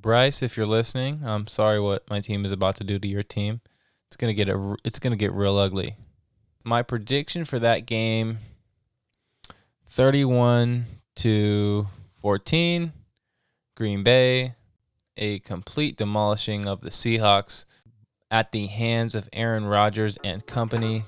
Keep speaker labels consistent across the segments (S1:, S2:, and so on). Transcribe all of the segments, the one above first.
S1: Bryce, if you're listening, I'm sorry what my team is about to do to your team. It's gonna get a, it's gonna get real ugly. My prediction for that game: 31 to 14, Green Bay, a complete demolishing of the Seahawks at the hands of Aaron Rodgers and company.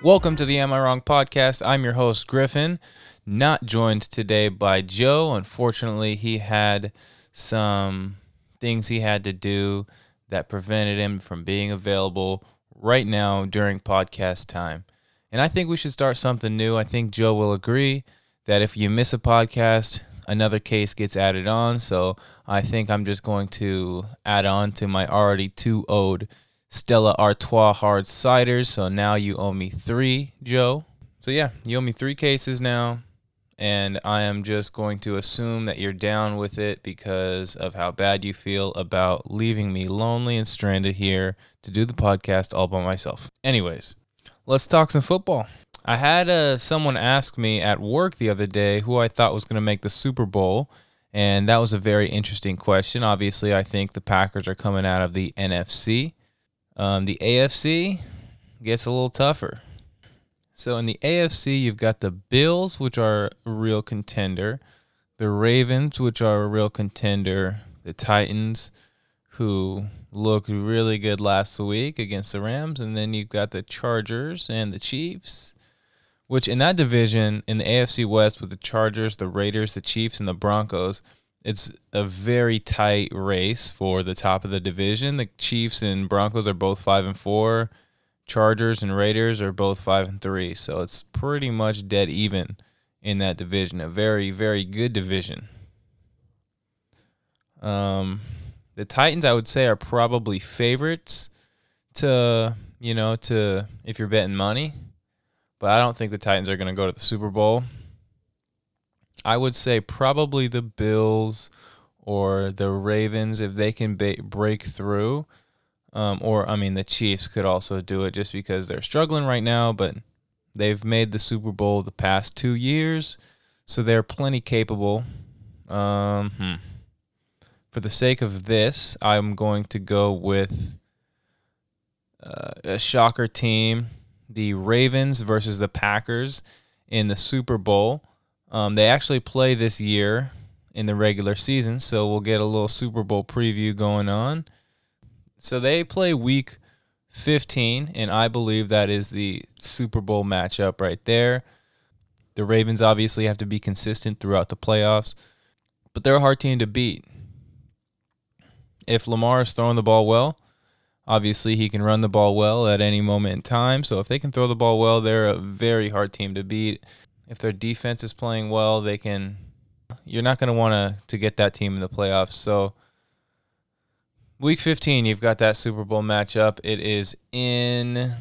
S1: Welcome to the Am I Wrong podcast. I'm your host, Griffin. Not joined today by Joe. Unfortunately, he had some things he had to do that prevented him from being available right now during podcast time. And I think we should start something new. I think Joe will agree that if you miss a podcast, another case gets added on. So I think I'm just going to add on to my already two owed Stella Artois hard ciders. So now you owe me three, Joe. So yeah, you owe me three cases now and I am just going to assume that you're down with it because of how bad you feel about leaving me lonely and stranded here to do the podcast all by myself. Anyways, let's talk some football. I had uh, someone ask me at work the other day who I thought was going to make the Super Bowl, and that was a very interesting question. Obviously, I think the Packers are coming out of the NFC. Um, the AFC gets a little tougher. So in the AFC, you've got the Bills, which are a real contender, the Ravens, which are a real contender, the Titans, who looked really good last week against the Rams, and then you've got the Chargers and the Chiefs. Which in that division, in the AFC West, with the Chargers, the Raiders, the Chiefs, and the Broncos, it's a very tight race for the top of the division. The Chiefs and Broncos are both five and four. Chargers and Raiders are both five and three, so it's pretty much dead even in that division. A very, very good division. Um, the Titans, I would say, are probably favorites to you know to if you're betting money, but I don't think the Titans are going to go to the Super Bowl. I would say probably the Bills or the Ravens if they can ba- break through um, or I mean, the Chiefs could also do it just because they're struggling right now, but they've made the Super Bowl the past two years, so they're plenty capable. Um, hmm. For the sake of this, I'm going to go with uh, a shocker team, the Ravens versus the Packers in the Super Bowl. Um, they actually play this year in the regular season, so we'll get a little Super Bowl preview going on. So they play week 15, and I believe that is the Super Bowl matchup right there. The Ravens obviously have to be consistent throughout the playoffs, but they're a hard team to beat. If Lamar is throwing the ball well, obviously he can run the ball well at any moment in time. So if they can throw the ball well, they're a very hard team to beat. If their defense is playing well, they can. You're not going to want to to get that team in the playoffs. So Week 15, you've got that Super Bowl matchup. It is in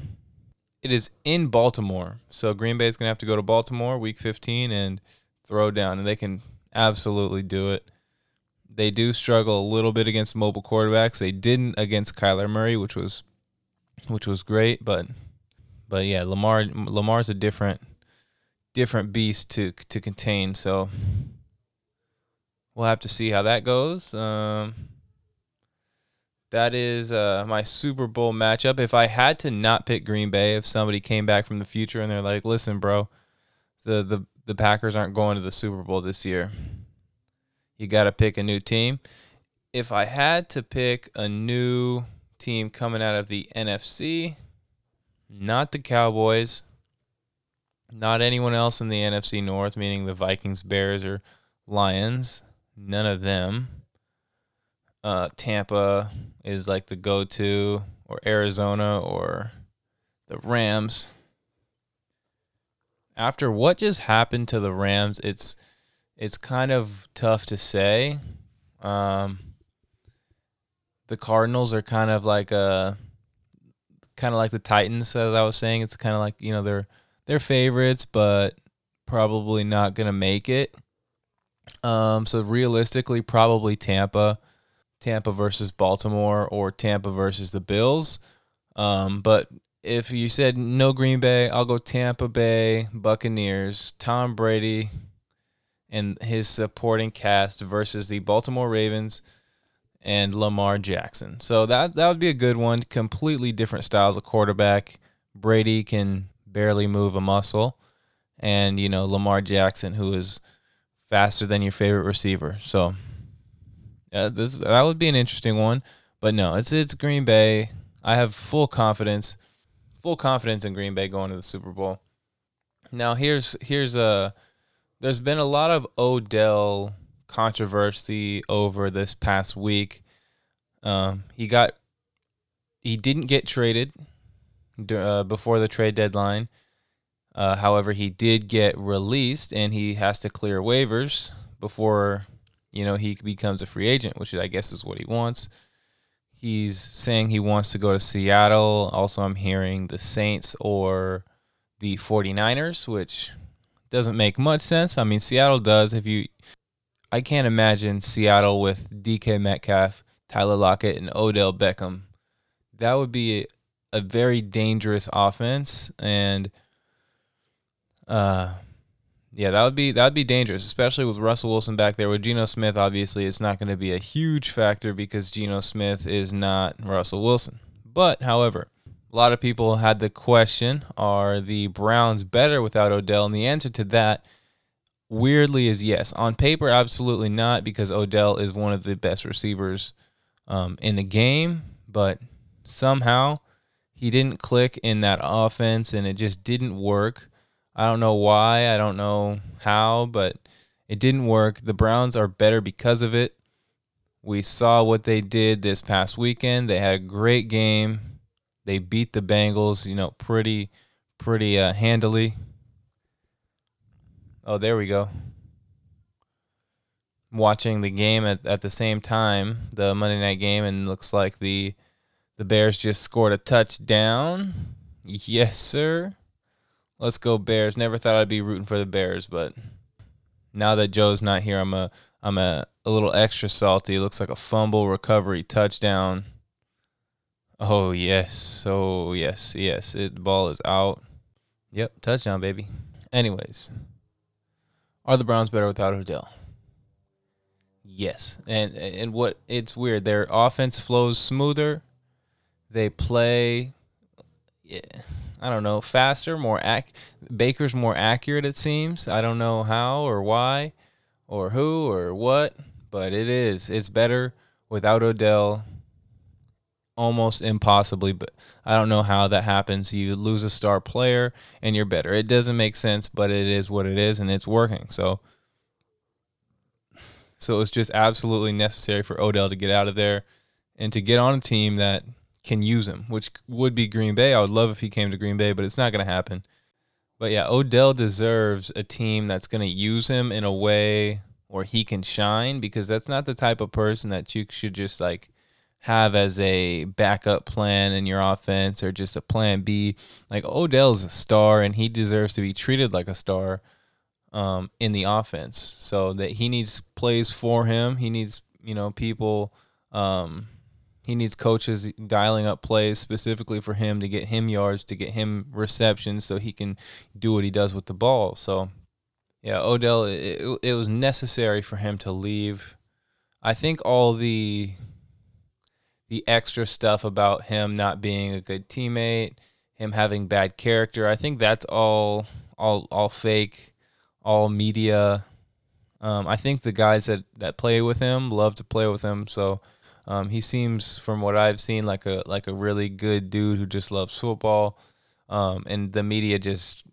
S1: it is in Baltimore. So Green Bay is going to have to go to Baltimore week 15 and throw down and they can absolutely do it. They do struggle a little bit against mobile quarterbacks. They didn't against Kyler Murray, which was which was great, but but yeah, Lamar Lamar's a different different beast to to contain. So we'll have to see how that goes. Um, that is uh, my Super Bowl matchup. If I had to not pick Green Bay, if somebody came back from the future and they're like, "Listen, bro, the the the Packers aren't going to the Super Bowl this year. You got to pick a new team." If I had to pick a new team coming out of the NFC, not the Cowboys, not anyone else in the NFC North, meaning the Vikings, Bears, or Lions, none of them uh, Tampa is like the go to, or Arizona, or the Rams. After what just happened to the Rams, it's it's kind of tough to say. Um, the Cardinals are kind of like a kind of like the Titans as I was saying. It's kind of like you know they're they're favorites, but probably not gonna make it. Um, so realistically, probably Tampa Tampa versus Baltimore or Tampa versus the Bills. Um, but if you said no Green Bay, I'll go Tampa Bay Buccaneers, Tom Brady and his supporting cast versus the Baltimore Ravens and Lamar Jackson. So that that would be a good one. Completely different styles of quarterback. Brady can barely move a muscle, and you know Lamar Jackson, who is faster than your favorite receiver. So yeah, this that would be an interesting one. But no, it's it's Green Bay. I have full confidence, full confidence in Green Bay going to the Super Bowl. Now here's here's a there's been a lot of Odell controversy over this past week. Um, he got he didn't get traded uh, before the trade deadline. Uh, however, he did get released, and he has to clear waivers before you know he becomes a free agent, which I guess is what he wants. He's saying he wants to go to Seattle. Also, I'm hearing the Saints or the 49ers, which doesn't make much sense. I mean, Seattle does. If you, I can't imagine Seattle with DK Metcalf, Tyler Lockett, and Odell Beckham. That would be a, very dangerous offense, and uh, yeah, that would be that would be dangerous, especially with Russell Wilson back there. With Geno Smith, obviously, it's not going to be a huge factor because Geno Smith is not Russell Wilson. But, however, a lot of people had the question Are the Browns better without Odell? And the answer to that, weirdly, is yes. On paper, absolutely not, because Odell is one of the best receivers um, in the game. But somehow he didn't click in that offense and it just didn't work. I don't know why, I don't know how, but it didn't work. The Browns are better because of it. We saw what they did this past weekend. They had a great game. They beat the Bengals, you know, pretty, pretty uh, handily. Oh, there we go. Watching the game at, at the same time, the Monday night game, and looks like the the Bears just scored a touchdown. Yes, sir. Let's go Bears. Never thought I'd be rooting for the Bears, but now that Joe's not here, I'm a I'm a, a little extra salty. It looks like a fumble recovery touchdown. Oh yes, oh yes, yes. It the ball is out. Yep, touchdown, baby. Anyways, are the Browns better without Odell? Yes, and and what it's weird. Their offense flows smoother. They play, yeah, I don't know, faster, more ac. Baker's more accurate. It seems. I don't know how or why, or who or what, but it is. It's better without Odell almost impossibly, but I don't know how that happens. You lose a star player and you're better. It doesn't make sense, but it is what it is and it's working. So so it's just absolutely necessary for Odell to get out of there and to get on a team that can use him, which would be Green Bay. I would love if he came to Green Bay, but it's not going to happen. But yeah, Odell deserves a team that's going to use him in a way where he can shine because that's not the type of person that you should just like have as a backup plan in your offense or just a plan B. Like Odell's a star and he deserves to be treated like a star um, in the offense. So that he needs plays for him. He needs, you know, people um, he needs coaches dialing up plays specifically for him to get him yards, to get him receptions so he can do what he does with the ball. So yeah, Odell it, it was necessary for him to leave. I think all the the extra stuff about him not being a good teammate, him having bad character. I think that's all all all fake, all media. Um, I think the guys that, that play with him love to play with him. So um, he seems, from what I've seen, like a like a really good dude who just loves football. Um, and the media just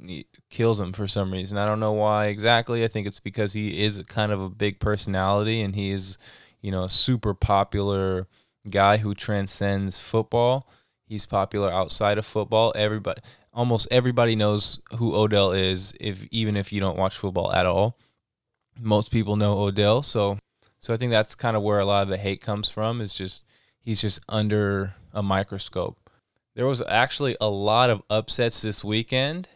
S1: kills him for some reason. I don't know why exactly. I think it's because he is kind of a big personality and he is, you know, a super popular guy who transcends football. He's popular outside of football. Everybody, almost everybody knows who Odell is, if even if you don't watch football at all. Most people know Odell, so so I think that's kind of where a lot of the hate comes from. Is just he's just under a microscope. There was actually a lot of upsets this weekend,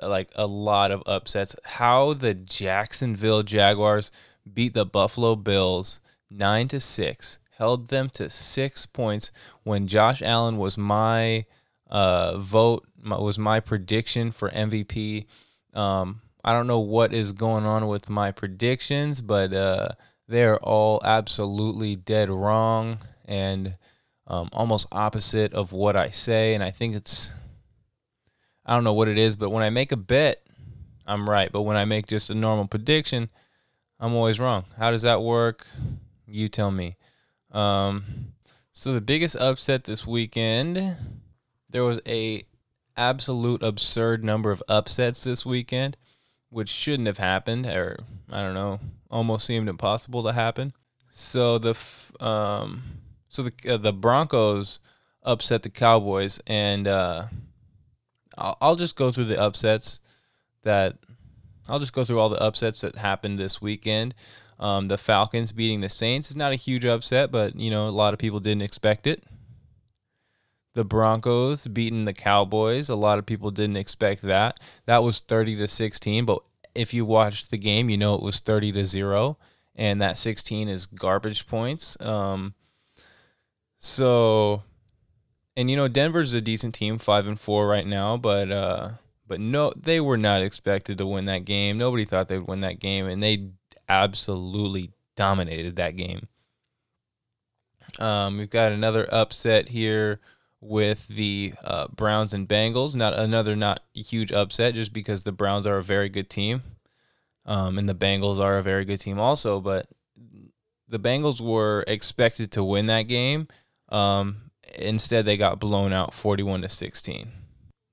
S1: like a lot of upsets. How the Jacksonville Jaguars beat the Buffalo Bills nine to six held them to six points when Josh Allen was my uh, vote, my, was my prediction for MVP. Um, I don't know what is going on with my predictions, but uh, they're all absolutely dead wrong and um, almost opposite of what I say. And I think it's, I don't know what it is, but when I make a bet, I'm right. But when I make just a normal prediction, I'm always wrong. How does that work? You tell me. Um, so the biggest upset this weekend, there was a absolute absurd number of upsets this weekend, which shouldn't have happened, or I don't know, almost seemed impossible to happen. So the um, so the uh, the Broncos upset the Cowboys, and uh, I'll, I'll just go through the upsets that I'll just go through all the upsets that happened this weekend. Um, the Falcons beating the Saints is not a huge upset, but you know a lot of people didn't expect it. The Broncos beating the Cowboys, a lot of people didn't expect that. That was 30 to 16, but if you watched the game, you know it was 30 to 0 and that 16 is garbage points. Um, so and you know Denver's a decent team, 5 and 4 right now, but uh but no, they were not expected to win that game. Nobody thought they would win that game, and they absolutely dominated that game. Um, we've got another upset here with the uh, Browns and Bengals. Not another not huge upset, just because the Browns are a very good team, um, and the Bengals are a very good team also. But the Bengals were expected to win that game. Um, instead, they got blown out, forty-one to sixteen.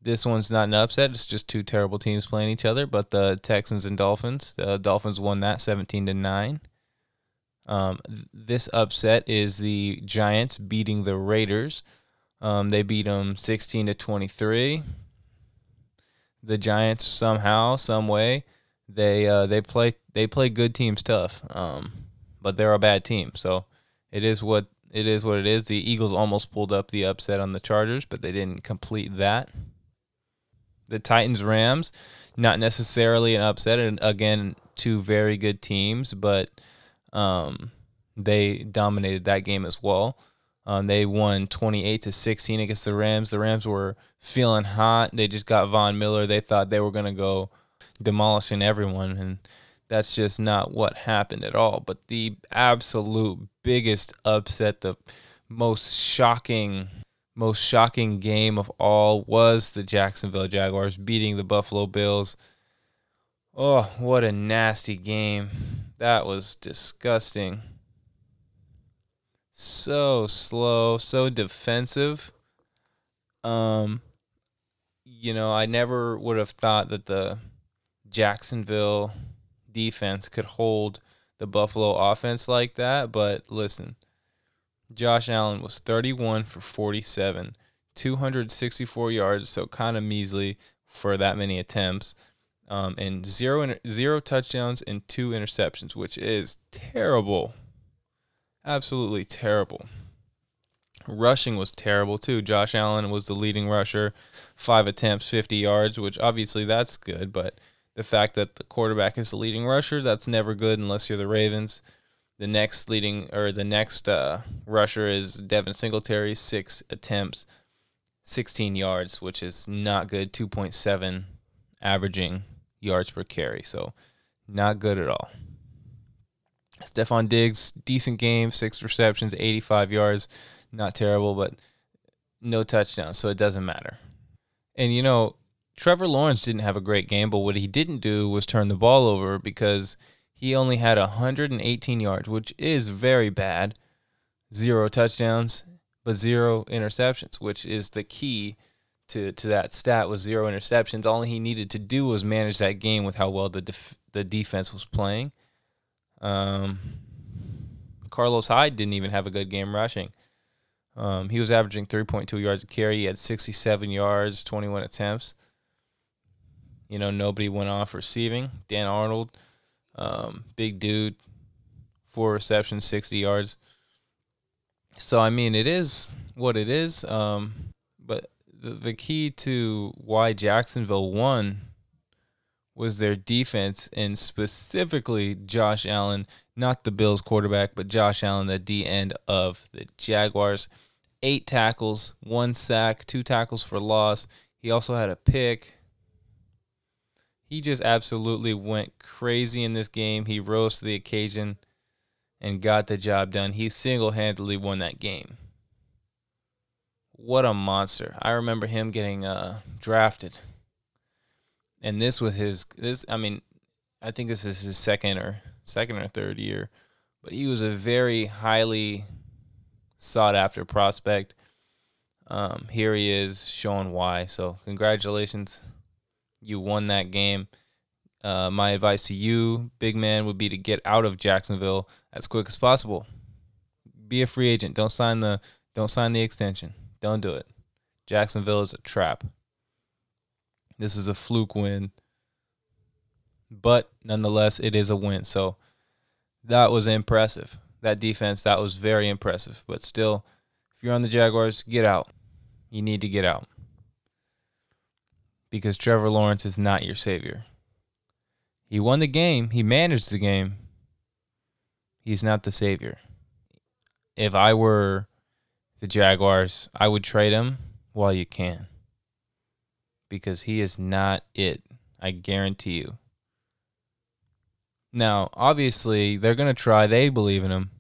S1: This one's not an upset. It's just two terrible teams playing each other. But the Texans and Dolphins, the Dolphins won that 17 to 9. Um, this upset is the Giants beating the Raiders. Um, they beat them 16 to 23. The Giants somehow, some way, they uh, they play they play good teams tough, um, but they're a bad team. So it is what it is. What it is. The Eagles almost pulled up the upset on the Chargers, but they didn't complete that the Titans Rams, not necessarily an upset. And again, two very good teams, but um, they dominated that game as well. Um, they won 28 to 16 against the Rams. The Rams were feeling hot. They just got Von Miller. They thought they were going to go demolishing everyone, and that's just not what happened at all. But the absolute biggest upset, the most shocking most shocking game of all was the Jacksonville Jaguars beating the Buffalo Bills. Oh, what a nasty game. That was disgusting. So slow, so defensive. Um you know, I never would have thought that the Jacksonville defense could hold the Buffalo offense like that, but listen, Josh Allen was 31 for 47, 264 yards, so kind of measly for that many attempts, um, and zero zero touchdowns and two interceptions, which is terrible, absolutely terrible. Rushing was terrible too. Josh Allen was the leading rusher, five attempts, 50 yards, which obviously that's good, but the fact that the quarterback is the leading rusher, that's never good unless you're the Ravens. The next leading or the next uh, rusher is Devin Singletary, six attempts, 16 yards, which is not good. 2.7 averaging yards per carry, so not good at all. Stefon Diggs, decent game, six receptions, 85 yards, not terrible, but no touchdowns, so it doesn't matter. And you know, Trevor Lawrence didn't have a great game, but what he didn't do was turn the ball over because he only had 118 yards, which is very bad. Zero touchdowns, but zero interceptions, which is the key to, to that stat was zero interceptions. All he needed to do was manage that game with how well the def- the defense was playing. Um, Carlos Hyde didn't even have a good game rushing. Um, he was averaging 3.2 yards a carry. He had 67 yards, 21 attempts. You know, nobody went off receiving. Dan Arnold um, big dude, four receptions, 60 yards. So, I mean, it is what it is. Um, but the, the key to why Jacksonville won was their defense and specifically Josh Allen not the Bills quarterback, but Josh Allen, the D end of the Jaguars. Eight tackles, one sack, two tackles for loss. He also had a pick. He just absolutely went crazy in this game. He rose to the occasion and got the job done. He single handedly won that game. What a monster. I remember him getting uh, drafted. And this was his this I mean, I think this is his second or second or third year, but he was a very highly sought after prospect. Um, here he is showing why. So congratulations, you won that game. Uh, my advice to you, big man, would be to get out of Jacksonville as quick as possible. Be a free agent. Don't sign the don't sign the extension. Don't do it. Jacksonville is a trap. This is a fluke win but nonetheless, it is a win. So that was impressive. That defense, that was very impressive. But still, if you're on the Jaguars, get out. You need to get out because Trevor Lawrence is not your savior. He won the game, he managed the game. He's not the savior. If I were the Jaguars, I would trade him while you can because he is not it. I guarantee you. Now, obviously, they're going to try. They believe in him.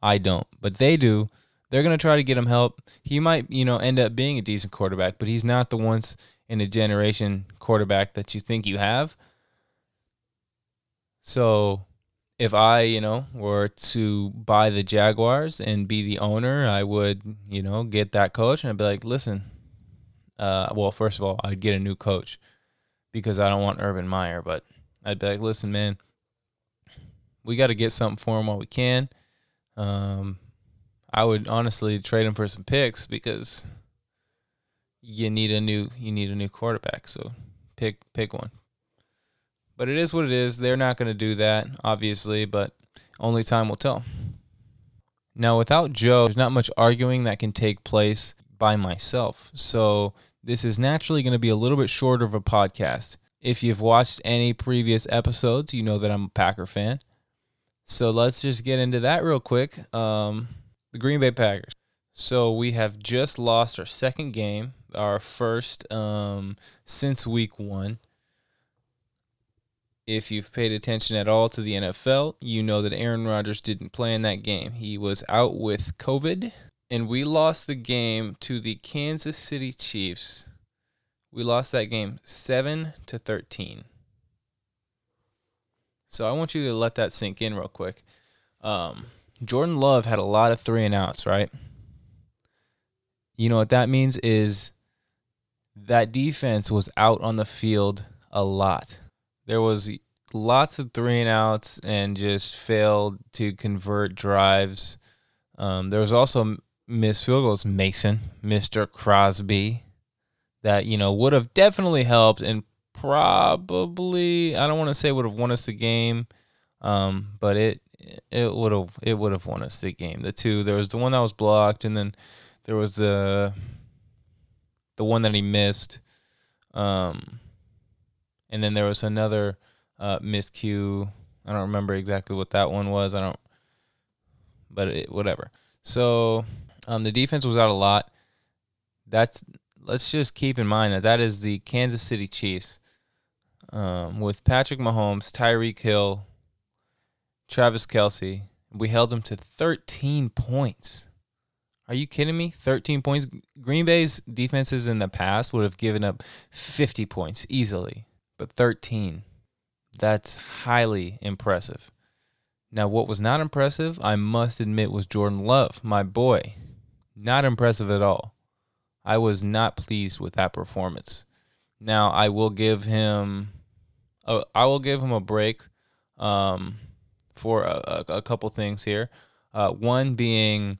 S1: I don't, but they do. They're going to try to get him help. He might, you know, end up being a decent quarterback, but he's not the once in a generation quarterback that you think you have. So, if I, you know, were to buy the Jaguars and be the owner, I would, you know, get that coach and I'd be like, listen, uh, well, first of all, I'd get a new coach because I don't want Urban Meyer, but I'd be like, listen, man, we got to get something for him while we can. Um, I would honestly trade him for some picks because you need a new you need a new quarterback. So pick pick one. But it is what it is. They're not going to do that, obviously, but only time will tell. Now, without Joe, there's not much arguing that can take place by myself. So this is naturally going to be a little bit shorter of a podcast. If you've watched any previous episodes, you know that I'm a Packer fan. So let's just get into that real quick. Um, the Green Bay Packers. So we have just lost our second game, our first um, since week one. If you've paid attention at all to the NFL, you know that Aaron Rodgers didn't play in that game. He was out with COVID, and we lost the game to the Kansas City Chiefs. We lost that game 7 to 13. So I want you to let that sink in real quick. Um, Jordan Love had a lot of three and outs, right? You know what that means is that defense was out on the field a lot. There was lots of three and outs and just failed to convert drives. Um, there was also missed field goals. Mason, Mr. Crosby, that you know would have definitely helped and probably I don't want to say would have won us the game, um, but it it would have it would have won us the game. The two there was the one that was blocked, and then there was the the one that he missed, um, and then there was another uh, miscue. I don't remember exactly what that one was. I don't, but it, whatever. So um, the defense was out a lot. That's let's just keep in mind that that is the Kansas City Chiefs um, with Patrick Mahomes, Tyreek Hill, Travis Kelce. We held them to 13 points. Are you kidding me? 13 points. Green Bay's defenses in the past would have given up 50 points easily, but 13. That's highly impressive. Now, what was not impressive, I must admit, was Jordan Love, my boy. Not impressive at all. I was not pleased with that performance. Now, I will give him I will give him a break um, for a, a, couple things here. Uh, one being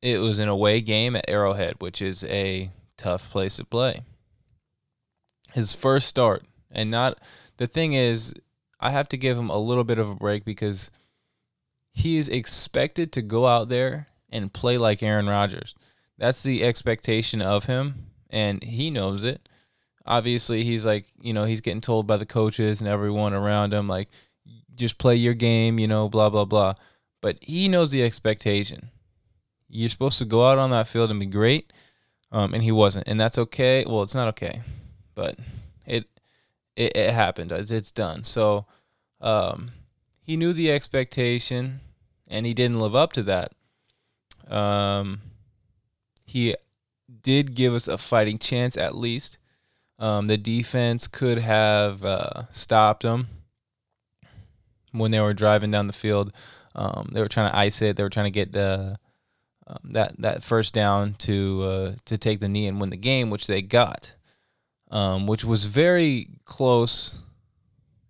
S1: it was an away game at Arrowhead, which is a tough place to play. His first start, and not the thing is, I have to give him a little bit of a break because he is expected to go out there and play like Aaron Rodgers. That's the expectation of him, and he knows it obviously he's like you know he's getting told by the coaches and everyone around him like just play your game, you know, blah blah blah. But he knows the expectation. You're supposed to go out on that field and be great, um, and he wasn't, and that's okay. Well, it's not okay, but it it, it happened. It's, it's done. So um, he knew the expectation, and he didn't live up to that. Um, he did give us a fighting chance at least. Um, the defense could have uh, stopped them when they were driving down the field. Um, they were trying to ice it. They were trying to get the um, that that first down to uh, to take the knee and win the game, which they got, um, which was very close.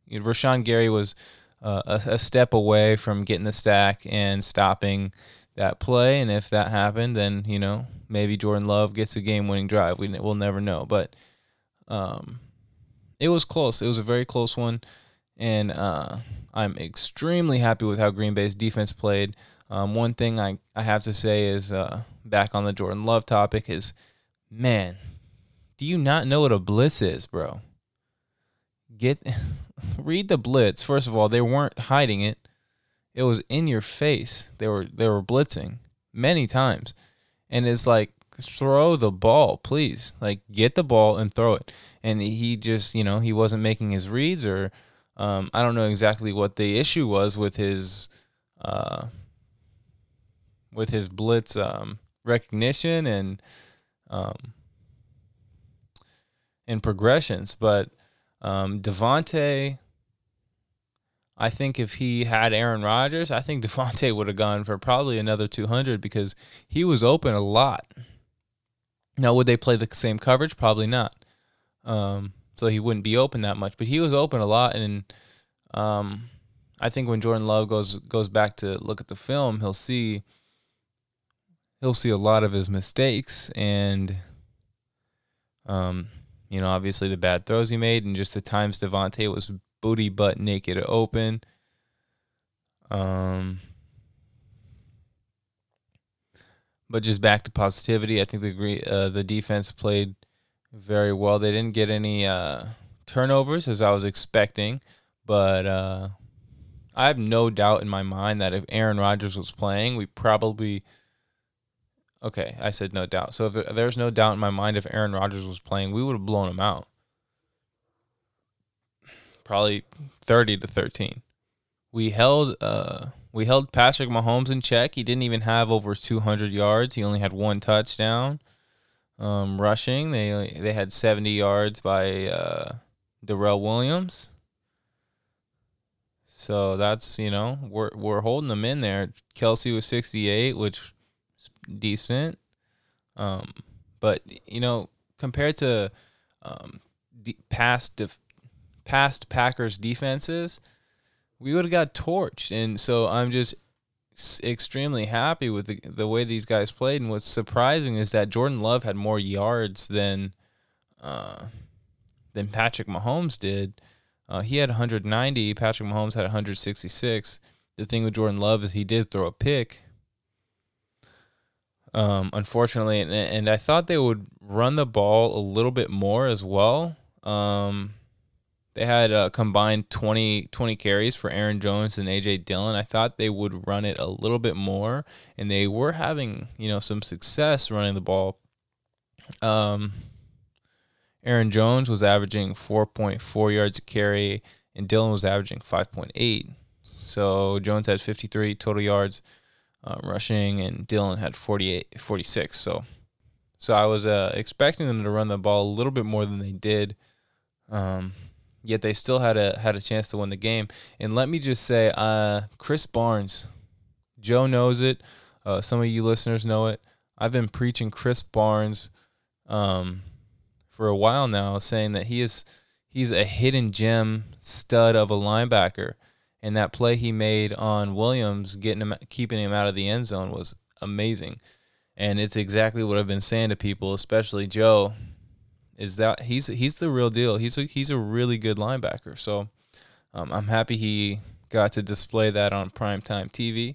S1: You know, Rashan Gary was uh, a, a, step away from getting the stack and stopping that play, and if that happened, then you know maybe Jordan Love gets a game-winning drive. We will never know, but um, it was close. It was a very close one, and uh, I'm extremely happy with how Green Bay's defense played. Um, one thing I, I have to say is uh, back on the Jordan Love topic is, man, do you not know what a blitz is, bro? Get read the blitz. First of all, they weren't hiding it. It was in your face. They were they were blitzing many times. And it's like throw the ball, please. Like get the ball and throw it. And he just, you know, he wasn't making his reads or um, I don't know exactly what the issue was with his uh, with his blitz um, recognition and um, and progressions. But um, Davante, I think if he had Aaron Rodgers, I think Davante would have gone for probably another 200 because he was open a lot. Now, would they play the same coverage? Probably not. Um, so he wouldn't be open that much, but he was open a lot, and um, I think when Jordan Love goes goes back to look at the film, he'll see he'll see a lot of his mistakes and um, you know, obviously the bad throws he made and just the times Davante was booty butt naked open. Um, but just back to positivity, I think the uh, the defense played very well. They didn't get any uh, turnovers as I was expecting, but uh, I have no doubt in my mind that if Aaron Rodgers was playing, we probably Okay, I said no doubt. So if there's no doubt in my mind if Aaron Rodgers was playing, we would have blown him out. Probably 30 to 13. We held uh we held Patrick Mahomes in check. He didn't even have over 200 yards. He only had one touchdown. Um, rushing, they they had 70 yards by uh, Darrel Williams. So that's you know we're we're holding them in there. Kelce was 68, which is decent. Um, but you know, compared to um, the past def- past Packers defenses, we would have got torched. And so I'm just extremely happy with the, the way these guys played. And what's surprising is that Jordan Love had more yards than uh, than Patrick Mahomes did. Uh, he had 190. Patrick Mahomes had 166. The thing with Jordan Love is he did throw a pick, um, unfortunately, and, and, I thought they would run the ball a little bit more as well. Um, they had a combined 20, 20 carries for Aaron Jones and AJ Dillon. I thought they would run it a little bit more, and they were having you know some success running the ball. Um, Aaron Jones was averaging 4.4 yards a carry, and Dillon was averaging 5.8. So Jones had 53 total yards uh, rushing, and Dillon had 48, 46. So, so I was uh, expecting them to run the ball a little bit more than they did. Um, yet they still had a had a chance to win the game. And let me just say, uh, Krys Barnes, Joe knows it. Uh, some of you listeners know it. I've been preaching Krys Barnes um, for a while now, saying that he is he's a hidden gem stud of a linebacker and that play he made on Williams, getting him, keeping him out of the end zone, was amazing. And it's exactly what I've been saying to people, especially Joe, is that he's he's the real deal. He's a, he's a really good linebacker. So um, I'm happy he got to display that on primetime TV.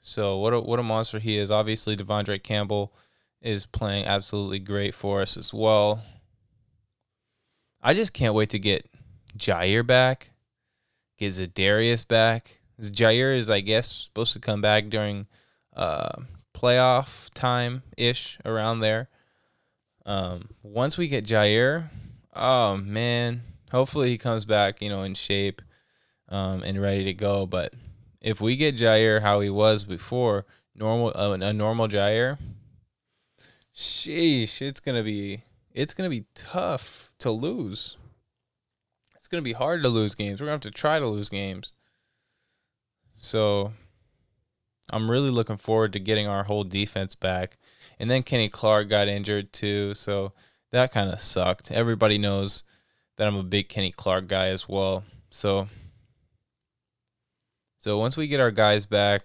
S1: So what a, what a monster he is. Obviously, De'Vondre Campbell is playing absolutely great for us as well. I just can't wait to get Jaire back get Za'Darius back. Jaire is, I guess, supposed to come back during uh, playoff time ish around there. Um, once we get Jaire, oh man, hopefully he comes back, you know, in shape um, and ready to go. But if we get Jaire how he was before, normal uh, a normal Jaire, sheesh, it's gonna be it's gonna be tough to lose. It's gonna be hard to lose games. We're gonna have to try to lose games. So I'm really looking forward to getting our whole defense back. And then Kenny Clark got injured too, so that kind of sucked. Everybody knows that I'm a big Kenny Clark guy as well. So so once we get our guys back,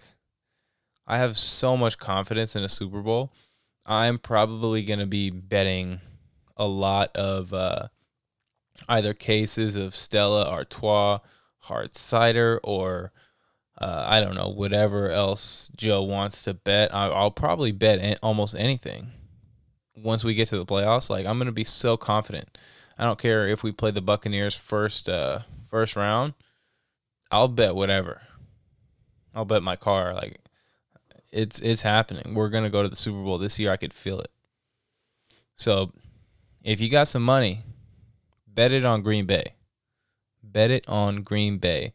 S1: I have so much confidence in a Super Bowl. I'm probably going to be betting a lot of uh, either cases of Stella Artois hard cider or uh, I don't know whatever else Joe wants to bet. I, will probably bet almost anything once we get to the playoffs. Like I'm going to be so confident. I don't care if we play the Buccaneers first uh, first round. I'll bet whatever. I'll bet my car. Like it's it's happening. We're gonna go to the Super Bowl this year. I could feel it. So, if you got some money, bet it on Green Bay. Bet it on Green Bay.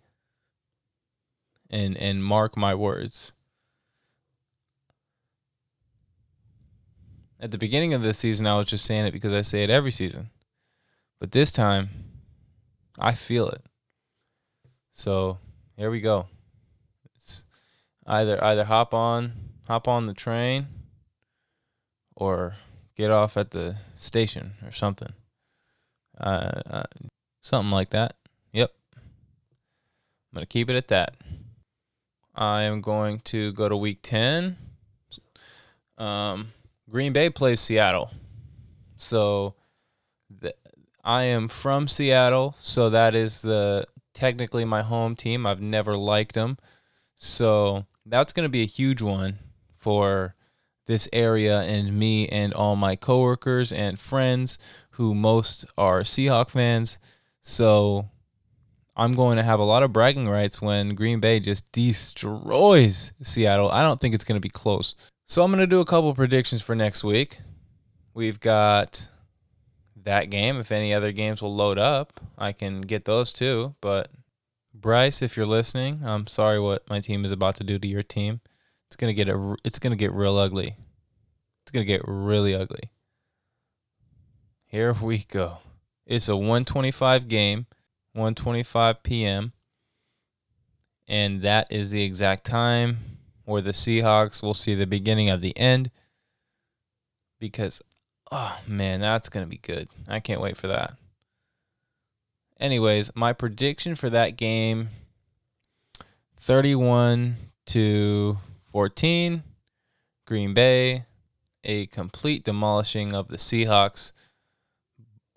S1: And and mark my words. At the beginning of the season, I was just saying it because I say it every season. But this time, I feel it. So here we go It's either either hop on hop on the train or get off at the station or something. Uh, uh, something like that. Yep. I'm going to keep it at that. I am going to go to week 10. Um, Green Bay plays Seattle. So I am from Seattle, so that is the technically my home team. I've never liked them. So that's going to be a huge one for this area and me and all my coworkers and friends who most are Seahawk fans. So I'm going to have a lot of bragging rights when Green Bay just destroys Seattle. I don't think it's going to be close. So I'm going to do a couple predictions for next week. We've got that game. If any other games will load up, I can get those too. But Bryce, if you're listening, I'm sorry what my team is about to do to your team. It's gonna get a, it's gonna get real ugly. It's gonna get really ugly. Here we go. It's a 125 game, 125 p.m. And that is the exact time where the Seahawks will see the beginning of the end. Because, oh man, that's going to be good. I can't wait for that. Anyways, my prediction for that game 31 to 14 Green Bay, a complete demolishing of the Seahawks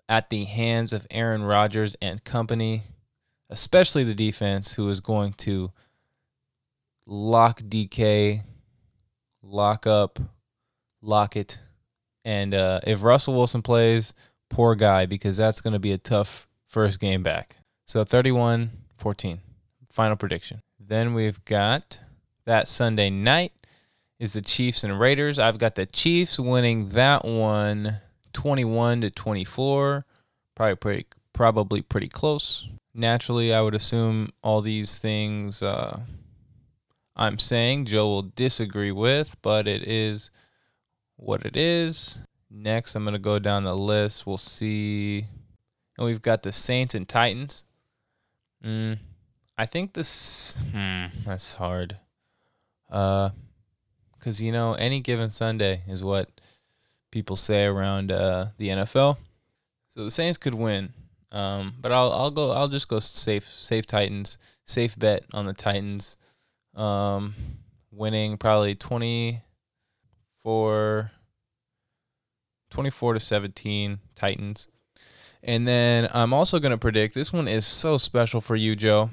S1: at the hands of Aaron Rodgers and company, especially the defense who is going to lock DK, lock up, lock it. And uh, if Russell Wilson plays, poor guy, because that's going to be a tough first game back. So 31 14. Final prediction. Then we've got that Sunday night is the Chiefs and Raiders. I've got the Chiefs winning that one 21 to 24. Probably pretty, probably pretty close. Naturally, I would assume all these things uh, I'm saying Joe will disagree with, but it is what it is. Next, I'm going to go down the list. We'll see and we've got the Saints and Titans. Mm, I think this. Hmm, that's hard. Uh, because you know any given Sunday is what people say around uh, the NFL. So the Saints could win. Um, but I'll I'll go I'll just go safe safe Titans safe bet on the Titans, um, winning probably 24, 24 to seventeen Titans. And then I'm also to predict this one is so special for you, Joe.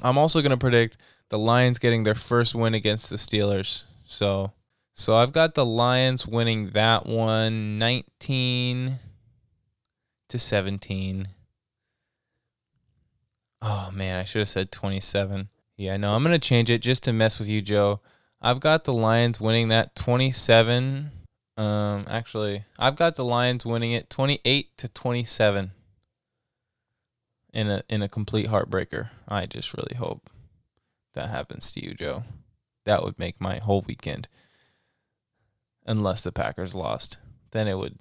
S1: I'm also to predict the Lions getting their first win against the Steelers. So, so I've got the Lions winning that one 19 to 17. Oh man, I should have said 27. Yeah, no, I'm gonna change it just to mess with you, Joe. I've got the Lions winning that 27. Um, actually, I've got the Lions winning it 28 to 27. In a in a complete heartbreaker. I just really hope that happens to you, Joe. That would make my whole weekend. Unless the Packers lost, then it would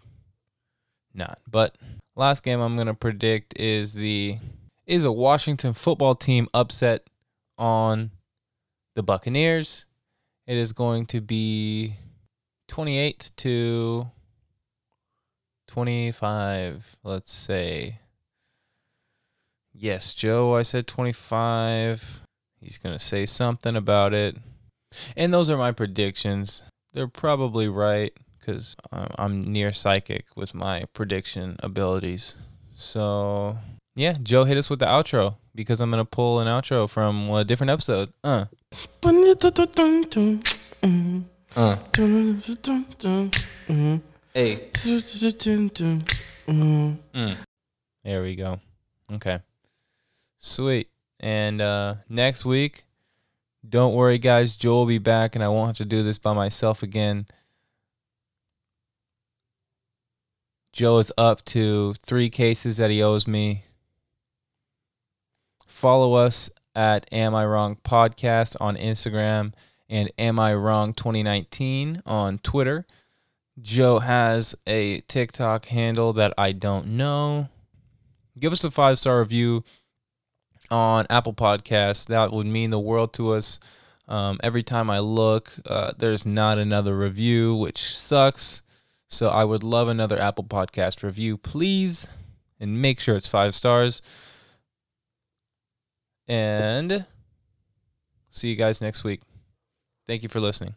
S1: not. But last game I'm gonna predict is the is a Washington football team upset on the Buccaneers. It is going to be 28 to 25, let's say. Yes, Joe, I said 25. He's going to say something about it. And those are my predictions. They're probably right because I'm near psychic with my prediction abilities. So, yeah, Joe hit us with the outro because I'm going to pull an outro from a different episode. Uh. Uh. Hey. Mm. There we go. Okay. Sweet. And uh, next week, don't worry, guys. Joel will be back, and I won't have to do this by myself again. Joe is up to three cases that he owes me. Follow us at Am I Wrong Podcast on Instagram and Am I Wrong 2019 on Twitter. Joe has a TikTok handle that I don't know. Give us a five star review on Apple Podcasts. That would mean the world to us. Um, every time I look, uh, there's not another review, which sucks. So I would love another Apple Podcast review, please, and make sure it's five stars. And see you guys next week. Thank you for listening.